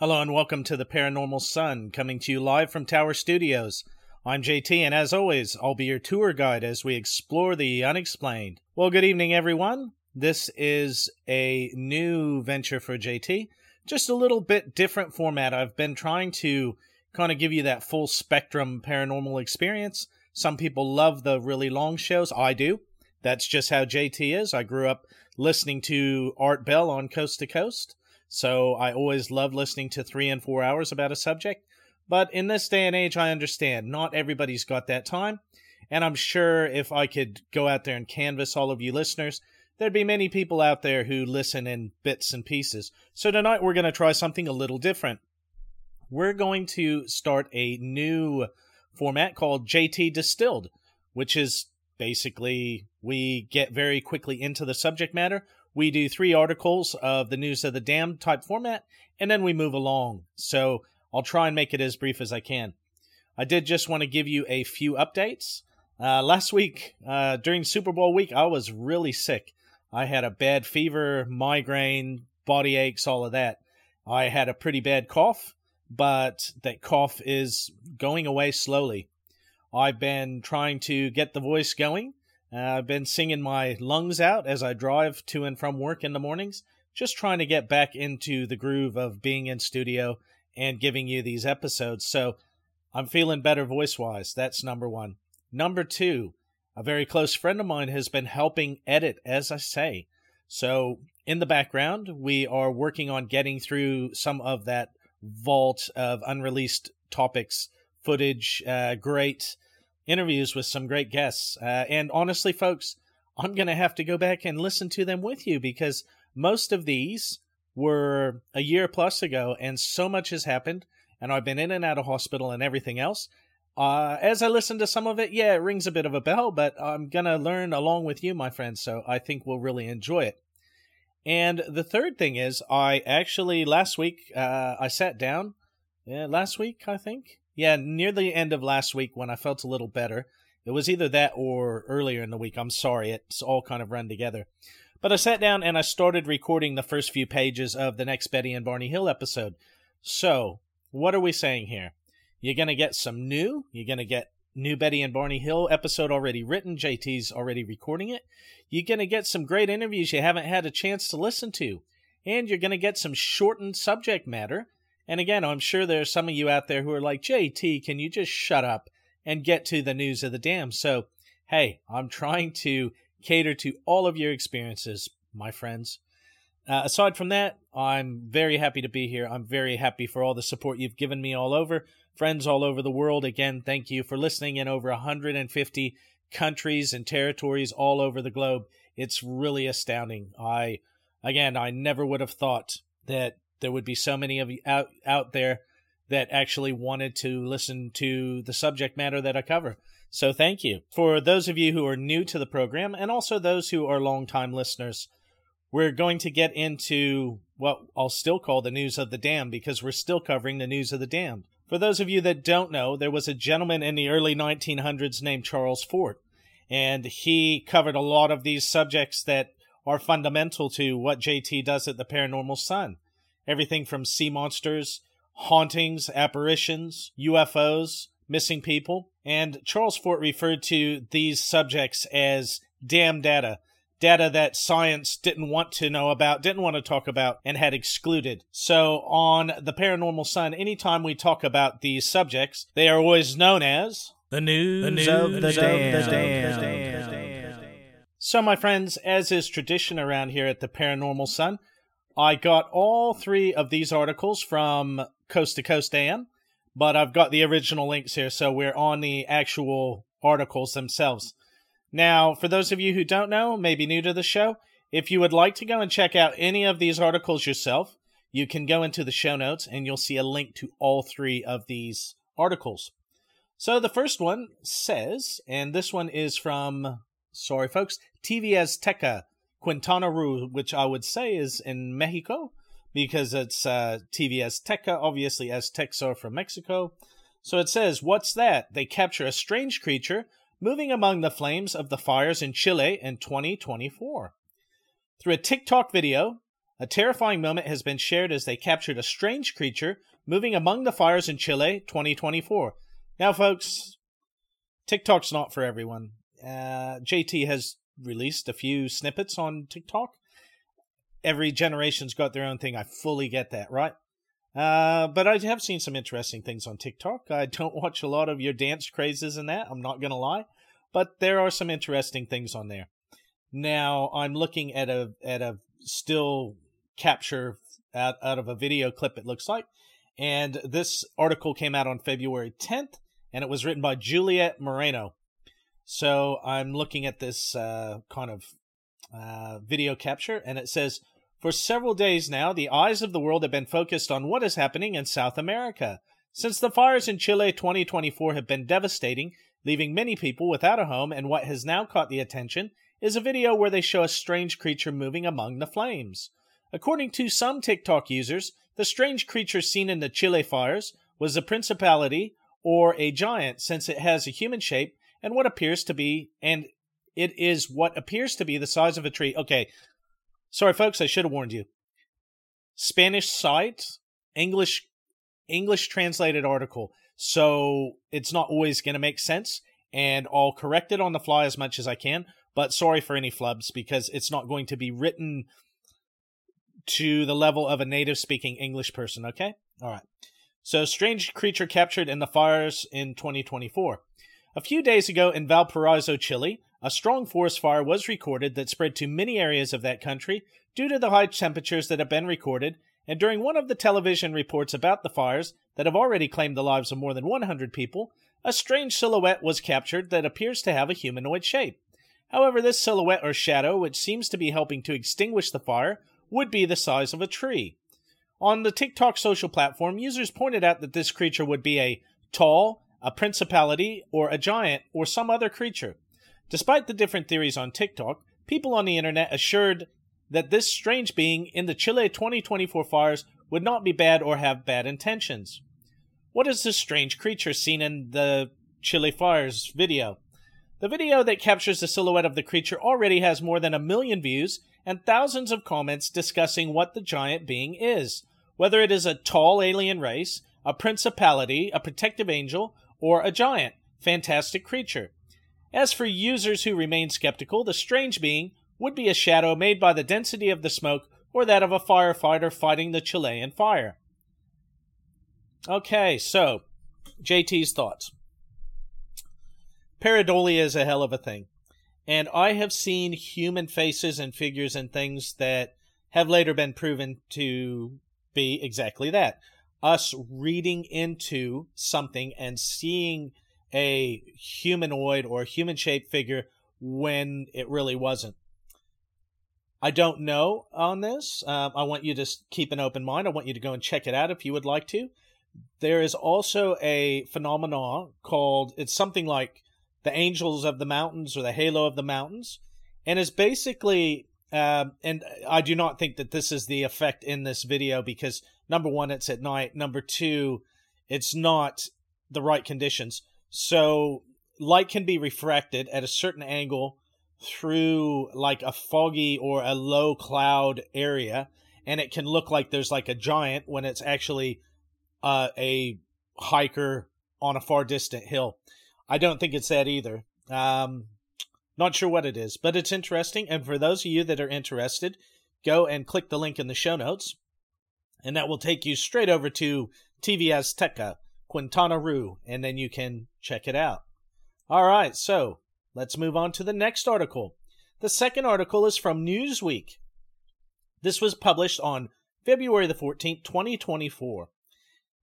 Hello and welcome to the Paranormal Son, coming to you live from Tower Studios. I'm JT, and as always, I'll be your tour guide as we explore the unexplained. Well, good evening, everyone. This is a new venture for JT, just a little bit different format. I've been trying to kind of give you that full spectrum paranormal experience. Some people love the really long shows. I do. That's just how JT is. I grew up listening to Art Bell on Coast to Coast. So I always love listening to three and four hours about a subject. But in this day and age, I understand not everybody's got that time. And I'm sure if I could go out there and canvass all of you listeners, there'd be many people out there who listen in bits and pieces. So tonight we're going to try something a little different. We're going to start a new format called JT Distilled, which is basically we get very quickly into the subject matter we do three articles of the news of the dam type format, and then we move along. So I'll try and make it as brief as I can. I did just want to give you a few updates. Uh, last week, uh, during Super Bowl week, I was really sick. I had a bad fever, migraine, body aches, all of that. I had a pretty bad cough, but that cough is going away slowly. I've been trying to get the voice going uh, I've been singing my lungs out as I drive to and from work in the mornings, just trying to get back into the groove of being in studio and giving you these episodes. So I'm feeling better voice wise. That's number one. Number two, a very close friend of mine has been helping edit, as I say. So in the background, we are working on getting through some of that vault of unreleased topics, footage, uh, great interviews with some great guests. Uh, and honestly, folks, I'm going to have to go back and listen to them with you because most of these were a year plus ago, and so much has happened. And I've been in and out of hospital and everything else. Uh, as I listen to some of it, yeah, it rings a bit of a bell, but I'm going to learn along with you, my friends. So I think we'll really enjoy it. And the third thing is, I actually last week uh, I sat down. Yeah, last week I think yeah, near the end of last week when I felt a little better. It was either that or earlier in the week. I'm sorry, it's all kind of run together. But I sat down and I started recording the first few pages of the next Betty and Barney Hill episode. So, what are we saying here? You're going to get some new, you're going to get new Betty and Barney Hill episode already written. JT's already recording it. You're going to get some great interviews you haven't had a chance to listen to. And you're going to get some shortened subject matter and again, I'm sure there's some of you out there who are like, JT, can you just shut up and get to the news of the dam? So, hey, I'm trying to cater to all of your experiences, my friends. Uh, aside from that, I'm very happy to be here. I'm very happy for all the support you've given me all over. Friends all over the world, again, thank you for listening in over 150 countries and territories all over the globe. It's really astounding. I, again, I never would have thought that there would be so many of you out out there that actually wanted to listen to the subject matter that I cover. So thank you. For those of you who are new to the program and also those who are longtime listeners, we're going to get into what I'll still call the news of the damned because we're still covering the news of the damned. For those of you that don't know, there was a gentleman in the early 1900s named Charles Fort, and he covered a lot of these subjects that are fundamental to what JT does at the Paranormal Son everything from sea monsters, hauntings, apparitions, UFOs, missing people. And Charles Fort referred to these subjects as damn data, data that science didn't want to know about, didn't want to talk about, and had excluded. So on the Paranormal Son, anytime we talk about these subjects, they are always known as the news, the news of the, the damned. So, my friends, as is tradition around here at the Paranormal Son, I got all three of these articles from Coast to Coast Dan, but I've got the original links here, so we're on the actual articles themselves. Now, for those of you who don't know, maybe new to the show, if you would like to go and check out any of these articles yourself, you can go into the show notes and you'll see a link to all three of these articles. So the first one says, and this one is from, sorry folks, TV Azteca Quintana Roo, which I would say is in Mexico because it's uh, TV Azteca. Obviously, Aztecs are from Mexico. So it says, What's that? They capture a strange creature moving among the flames of the fires in Chile in 2024. Through a TikTok video, A terrifying moment has been shared as they captured a strange creature moving among the fires in Chile 2024. Now, folks, TikTok's not for everyone. Uh, JT has released a few snippets on TikTok. Every generation's got their own thing. I fully get that, right? Uh, but I have seen some interesting things on TikTok. I don't watch a lot of your dance crazes and that, I'm not to lie. But there are some interesting things on there. Now, I'm looking at a at a still capture out, out of a video clip, it looks like. And this article came out on February 10th, and it was written by Juliet Moreno. So I'm looking at this uh, kind of uh, video capture, and it says For several days now, the eyes of the world have been focused on what is happening in South America. Since the fires in Chile 2024 have been devastating, leaving many people without a home, and what has now caught the attention is a video where they show a strange creature moving among the flames. According to some TikTok users, the strange creature seen in the Chile fires was a principality or a giant since it has a human shape and what appears to be and it is what appears to be the size of a tree. Okay. Sorry folks, I should have warned you. Spanish site, English English translated article. So it's not always going to make sense and I'll correct it on the fly as much as I can, but sorry for any flubs because it's not going to be written to the level of a native speaking English person, okay? All right. So, strange creature captured in the fires in 2024. A few days ago in Valparaiso, Chile, a strong forest fire was recorded that spread to many areas of that country due to the high temperatures that have been recorded. And during one of the television reports about the fires that have already claimed the lives of more than 100 people, a strange silhouette was captured that appears to have a humanoid shape. However, this silhouette or shadow, which seems to be helping to extinguish the fire, would be the size of a tree. On the TikTok social platform, users pointed out that this creature would be a tall, a principality, or a giant, or some other creature. Despite the different theories on TikTok, people on the internet assured that this strange being in the Chile 2024 fires would not be bad or have bad intentions. What is this strange creature seen in the Chile fires video? The video that captures the silhouette of the creature already has more than a million views and thousands of comments discussing what the giant being is, whether it is a tall alien race, a principality, a protective angel, or a giant, fantastic creature. As for users who remain skeptical, the strange being would be a shadow made by the density of the smoke or that of a firefighter fighting the Chilean fire. Okay, so JT's thoughts. Pareidolia is a hell of a thing. And I have seen human faces and figures and things that have later been proven to be exactly that. Us reading into something and seeing a humanoid or human shaped figure when it really wasn't. I don't know on this. Um, I want you to keep an open mind. I want you to go and check it out if you would like to. There is also a phenomenon called, it's something like the Angels of the Mountains or the Halo of the Mountains, and is basically. Uh, and I do not think that this is the effect in this video because number one, it's at night. Number two, it's not the right conditions. So light can be refracted at a certain angle through like a foggy or a low cloud area, and it can look like there's like a giant when it's actually uh, a hiker on a far distant hill. I don't think it's that either. Um, not sure what it is, but it's interesting. And for those of you that are interested, go and click the link in the show notes, and that will take you straight over to TV Azteca, Quintana Roo, and then you can check it out. All right, so let's move on to the next article. The second article is from Newsweek. This was published on February the 14th, 2024.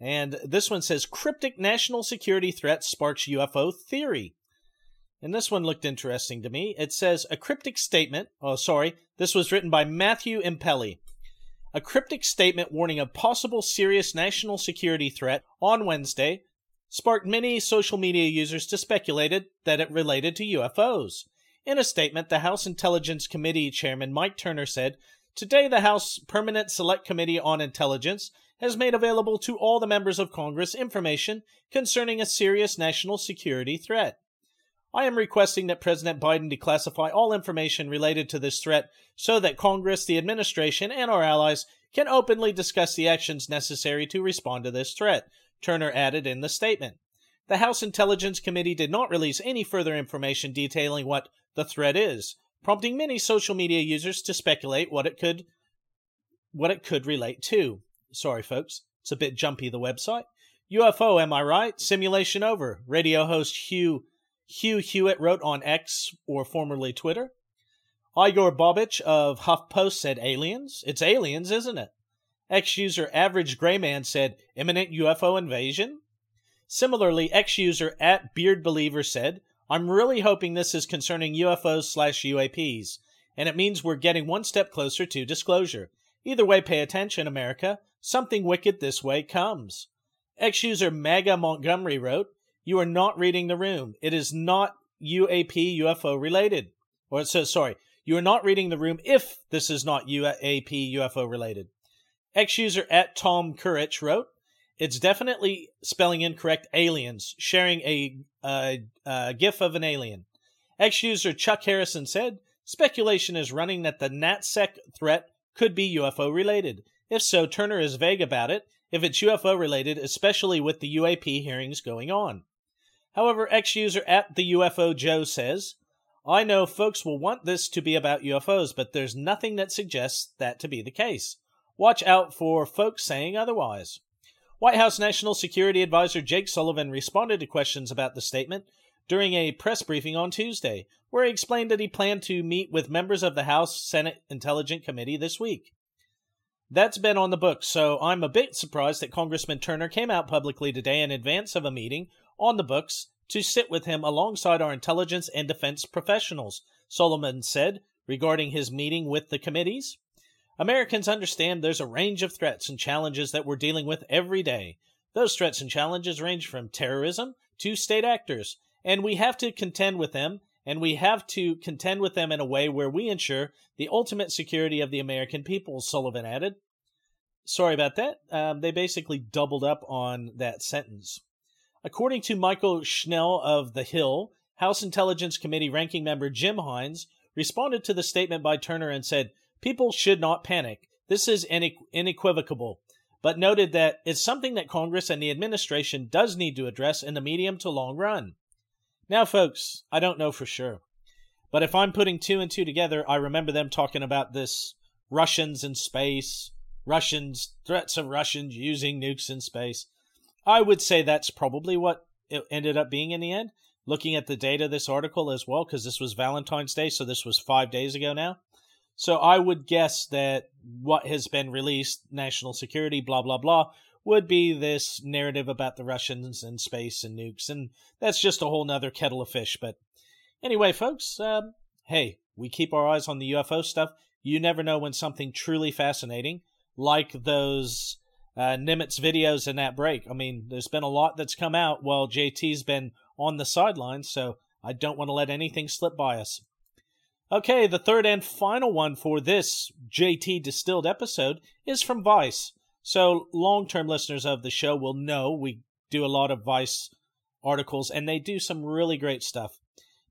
And this one says cryptic national security threat sparks UFO theory. And this one looked interesting to me. It says a cryptic statement. Oh, sorry. This was written by Matthew Impelli. A cryptic statement warning of possible serious national security threat on Wednesday sparked many social media users to speculate that it related to UFOs. In a statement, the House Intelligence Committee Chairman Mike Turner said, Today, the House Permanent Select Committee on Intelligence has made available to all the members of Congress information concerning a serious national security threat. I am requesting that President Biden declassify all information related to this threat so that Congress, the administration, and our allies can openly discuss the actions necessary to respond to this threat, Turner added in the statement. The House Intelligence Committee did not release any further information detailing what the threat is, prompting many social media users to speculate what it could what it could relate to. Sorry folks, it's a bit jumpy the website. UFO, am I right? Simulation over. Radio host Hugh Hugh Hewitt wrote on X or formerly Twitter. Igor Bobic of HuffPost said aliens. It's aliens, isn't it? X user Average Grayman said imminent UFO invasion. Similarly, X user at Beard Believer said, I'm really hoping this is concerning UFOs slash UAPs, and it means we're getting one step closer to disclosure. Either way, pay attention, America. Something wicked this way comes. X user Maga Montgomery wrote, You are not reading the room. It is not UAP UFO related. Or so sorry, you are not reading the room if this is not UAP UFO related. X user at Tom Courage wrote, it's definitely spelling incorrect aliens, sharing a, uh, uh, GIF of an alien. Ex user Chuck Harrison said, Speculation is running that the NatSec threat could be UFO related. If so, Turner is vague about it, if it's UFO related, especially with the UAP hearings going on. However, ex user at the UFO Joe says, I know folks will want this to be about UFOs, but there's nothing that suggests that to be the case. Watch out for folks saying otherwise. White House National Security Advisor Jake Sullivan responded to questions about the statement during a press briefing on Tuesday, where he explained that he planned to meet with members of the House Senate Intelligence Committee this week. That's been on the books, so I'm a bit surprised that Congressman Turner came out publicly today in advance of a meeting on the books to sit with him alongside our intelligence and defense professionals, Sullivan said regarding his meeting with the committees. Americans understand there's a range of threats and challenges that we're dealing with every day. Those threats and challenges range from terrorism to state actors, and we have to contend with them, and we have to contend with them in a way where we ensure the ultimate security of the American people, Sullivan added. Sorry about that. Um, they basically doubled up on that sentence. According to Michael Schnell of The Hill, House Intelligence Committee ranking member Jim Himes responded to the statement by Turner and said, People should not panic. This is unequivocal, but noted that it's something that Congress and the administration does need to address in the medium to long run. Now, folks, I don't know for sure, but if I'm putting two and two together, I remember them talking about this Russians in space, Russians, threats of Russians using nukes in space. I would say that's probably what it ended up being in the end. Looking at the date of this article as well, because this was Valentine's Day, so this was five days ago now. So I would guess that what has been released, national security, blah, blah, blah, would be this narrative about the Russians and space and nukes. And that's just a whole nother kettle of fish. But anyway, folks, um, hey, we keep our eyes on the UFO stuff. You never know when something truly fascinating, like those uh, Nimitz videos in that break. I mean, there's been a lot that's come out while JT's been on the sidelines, so I don't want to let anything slip by us. Okay, the third and final one for this JT Distilled episode is from Vice. So, long term listeners of the show will know we do a lot of Vice articles, and they do some really great stuff.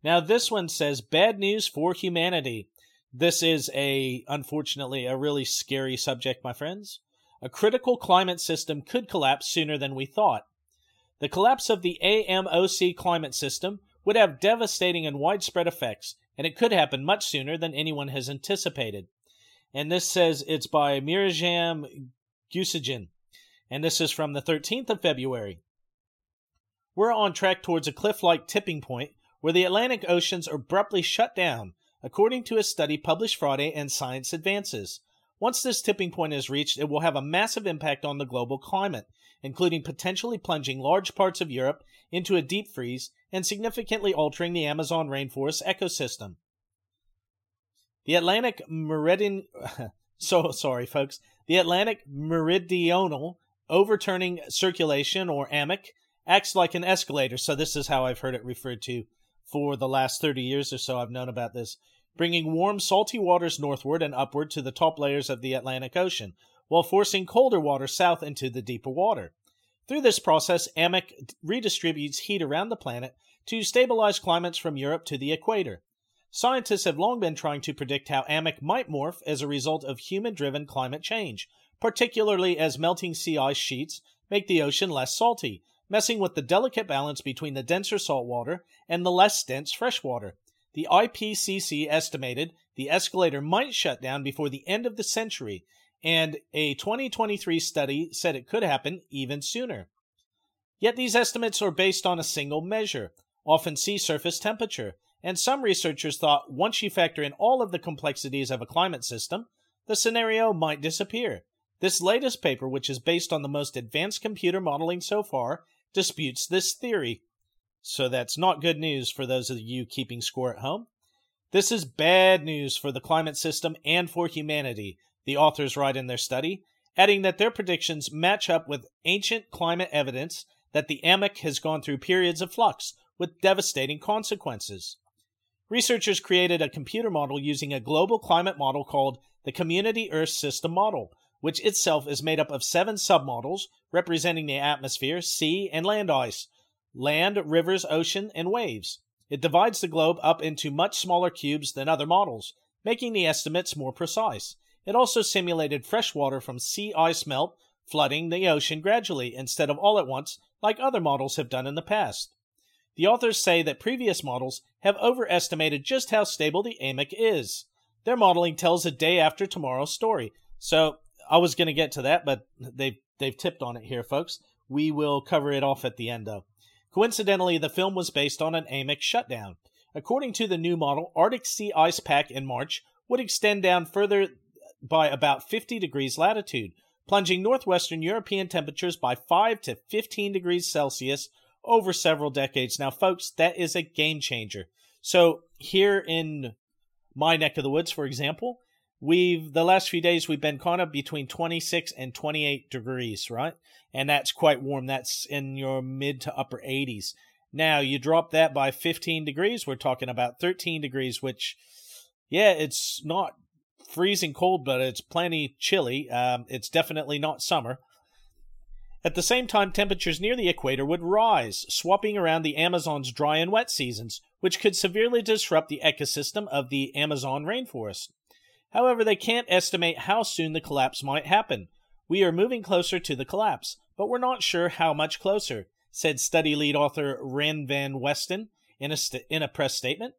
Now, this one says Bad News for Humanity. This is a, unfortunately, a really scary subject, my friends. A critical climate system could collapse sooner than we thought. The collapse of the AMOC climate system would have devastating and widespread effects, and it could happen much sooner than anyone has anticipated. And this says it's by Mirjam Guesgen, and this is from the 13th of February. We're on track towards a cliff like tipping point where the Atlantic oceans abruptly shut down, according to a study published Friday in Science Advances. Once this tipping point is reached, it will have a massive impact on the global climate, including potentially plunging large parts of Europe into a deep freeze and significantly altering the Amazon rainforest ecosystem. The Atlantic Meridian, so sorry folks, the Atlantic Meridional Overturning Circulation, or AMOC, acts like an escalator, so this is how I've heard it referred to for the last 30 years or so I've known about this bringing warm, salty waters northward and upward to the top layers of the Atlantic Ocean, while forcing colder water south into the deeper water. Through this process, AMOC redistributes heat around the planet, to stabilize climates from Europe to the equator. Scientists have long been trying to predict how AMOC might morph as a result of human driven climate change, particularly as melting sea ice sheets make the ocean less salty, messing with the delicate balance between the denser salt water and the less dense freshwater. The IPCC estimated the escalator might shut down before the end of the century, and a 2023 study said it could happen even sooner. Yet these estimates are based on a single measure, often sea surface temperature, and some researchers thought once you factor in all of the complexities of a climate system, the scenario might disappear. This latest paper, which is based on the most advanced computer modeling so far, disputes this theory. So that's not good news for those of you keeping score at home. This is bad news for the climate system and for humanity, the authors write in their study, adding that their predictions match up with ancient climate evidence that the AMOC has gone through periods of flux with devastating consequences. Researchers created a computer model using a global climate model called the Community Earth System Model, which itself is made up of seven submodels representing the atmosphere, sea, and land ice, land, rivers, ocean, and waves. It divides the globe up into much smaller cubes than other models, making the estimates more precise. It also simulated fresh water from sea ice melt flooding the ocean gradually instead of all at once, like other models have done in the past. The authors say that previous models have overestimated just how stable the AMOC is. Their modeling tells a day after tomorrow story. So I was going to get to that, but they've they've tipped on it here, folks. We will cover it off at the end, though. Coincidentally, the film was based on an AMOC shutdown. According to the new model, Arctic sea ice pack in March would extend down further by about 50 degrees latitude, plunging northwestern European temperatures by 5 to 15 degrees Celsius over several decades. Now, folks, that is a game changer. So, here in my neck of the woods, for example, we've the last few days we've been kind of between 26 and 28 degrees, right? And that's quite warm. That's in your mid to upper 80s. Now, you drop that by 15 degrees, we're talking about 13 degrees, which, yeah, it's not freezing cold, but it's plenty chilly. Um, it's definitely not summer. At the same time, temperatures near the equator would rise, swapping around the Amazon's dry and wet seasons, which could severely disrupt the ecosystem of the Amazon rainforest. However, they can't estimate how soon the collapse might happen. We are moving closer to the collapse, but we're not sure how much closer, said study lead author Ran Van Westen in a, st- in a press statement.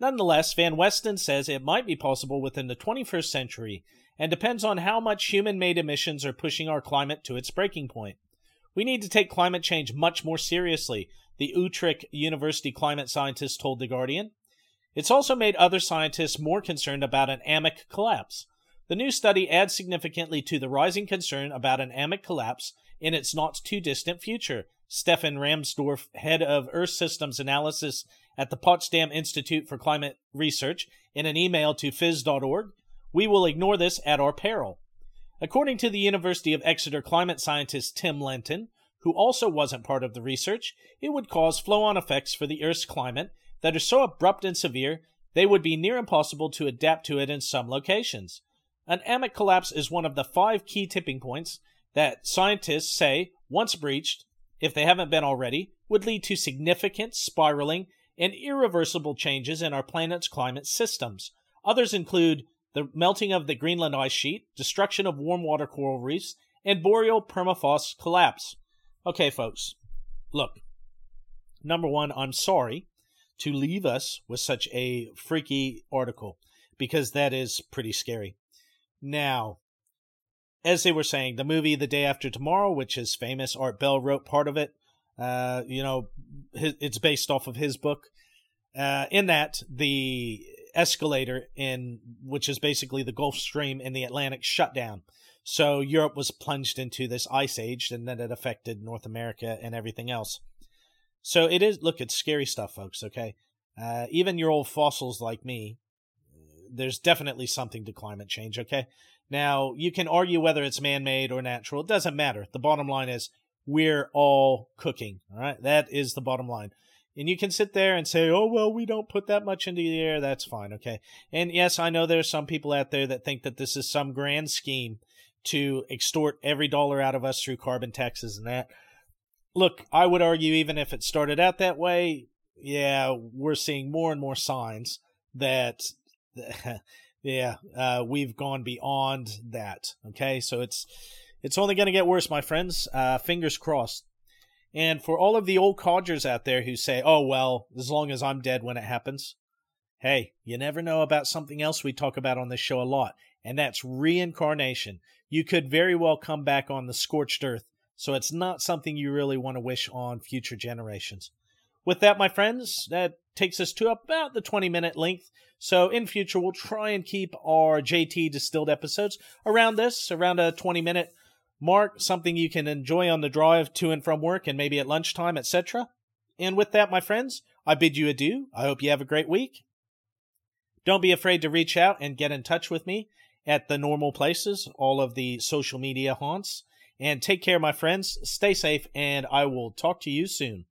Nonetheless, Van Westen says it might be possible within the 21st century and depends on how much human made emissions are pushing our climate to its breaking point. We need to take climate change much more seriously, the Utrecht University climate scientist told The Guardian. It's also made other scientists more concerned about an AMOC collapse. The new study adds significantly to the rising concern about an AMOC collapse in its not too distant future. Stefan Rahmstorf, head of Earth Systems Analysis at the Potsdam Institute for Climate Research, in an email to phys.org, we will ignore this at our peril. According to the University of Exeter climate scientist Tim Lenton, who also wasn't part of the research, it would cause flow on effects for the Earth's climate that are so abrupt and severe they would be near impossible to adapt to it in some locations. An AMOC collapse is one of the five key tipping points that scientists say, once breached, if they haven't been already, would lead to significant spiraling and irreversible changes in our planet's climate systems. Others include the melting of the Greenland ice sheet, destruction of warm water coral reefs, and boreal permafrost collapse. Okay, folks, look. Number one, I'm sorry to leave us with such a freaky article because that is pretty scary. Now, as they were saying, the movie The Day After Tomorrow, which is famous, Art Bell wrote part of it. Uh, you know, it's based off of his book. Uh, in that, the escalator in which is basically the Gulf Stream in the Atlantic shut down. So Europe was plunged into this ice age, and then it affected North America and everything else. So it is. Look, it's scary stuff, folks. Okay, uh, even your old fossils like me, there's definitely something to climate change. Okay, now you can argue whether it's man-made or natural. It doesn't matter. The bottom line is we're all cooking. All right, that is the bottom line. And you can sit there and say, oh, well, we don't put that much into the air. That's fine. Okay. And yes, I know there are some people out there that think that this is some grand scheme to extort every dollar out of us through carbon taxes and that. Look, I would argue, even if it started out that way, yeah, we're seeing more and more signs that, yeah, uh, we've gone beyond that. Okay, so it's it's only going to get worse, my friends. Uh, fingers crossed. And for all of the old codgers out there who say, "Oh well, as long as I'm dead when it happens," hey, you never know about something else we talk about on this show a lot, and that's reincarnation. You could very well come back on the scorched earth, so it's not something you really want to wish on future generations. With that, my friends, that takes us to about the 20 minute length. So in future, we'll try and keep our JT distilled episodes around this, around a 20 minute mark, something you can enjoy on the drive to and from work and maybe at lunchtime, etc. And with that, my friends, I bid you adieu. I hope you have a great week. Don't be afraid to reach out and get in touch with me at the normal places, all of the social media haunts. And take care, my friends. Stay safe, and I will talk to you soon.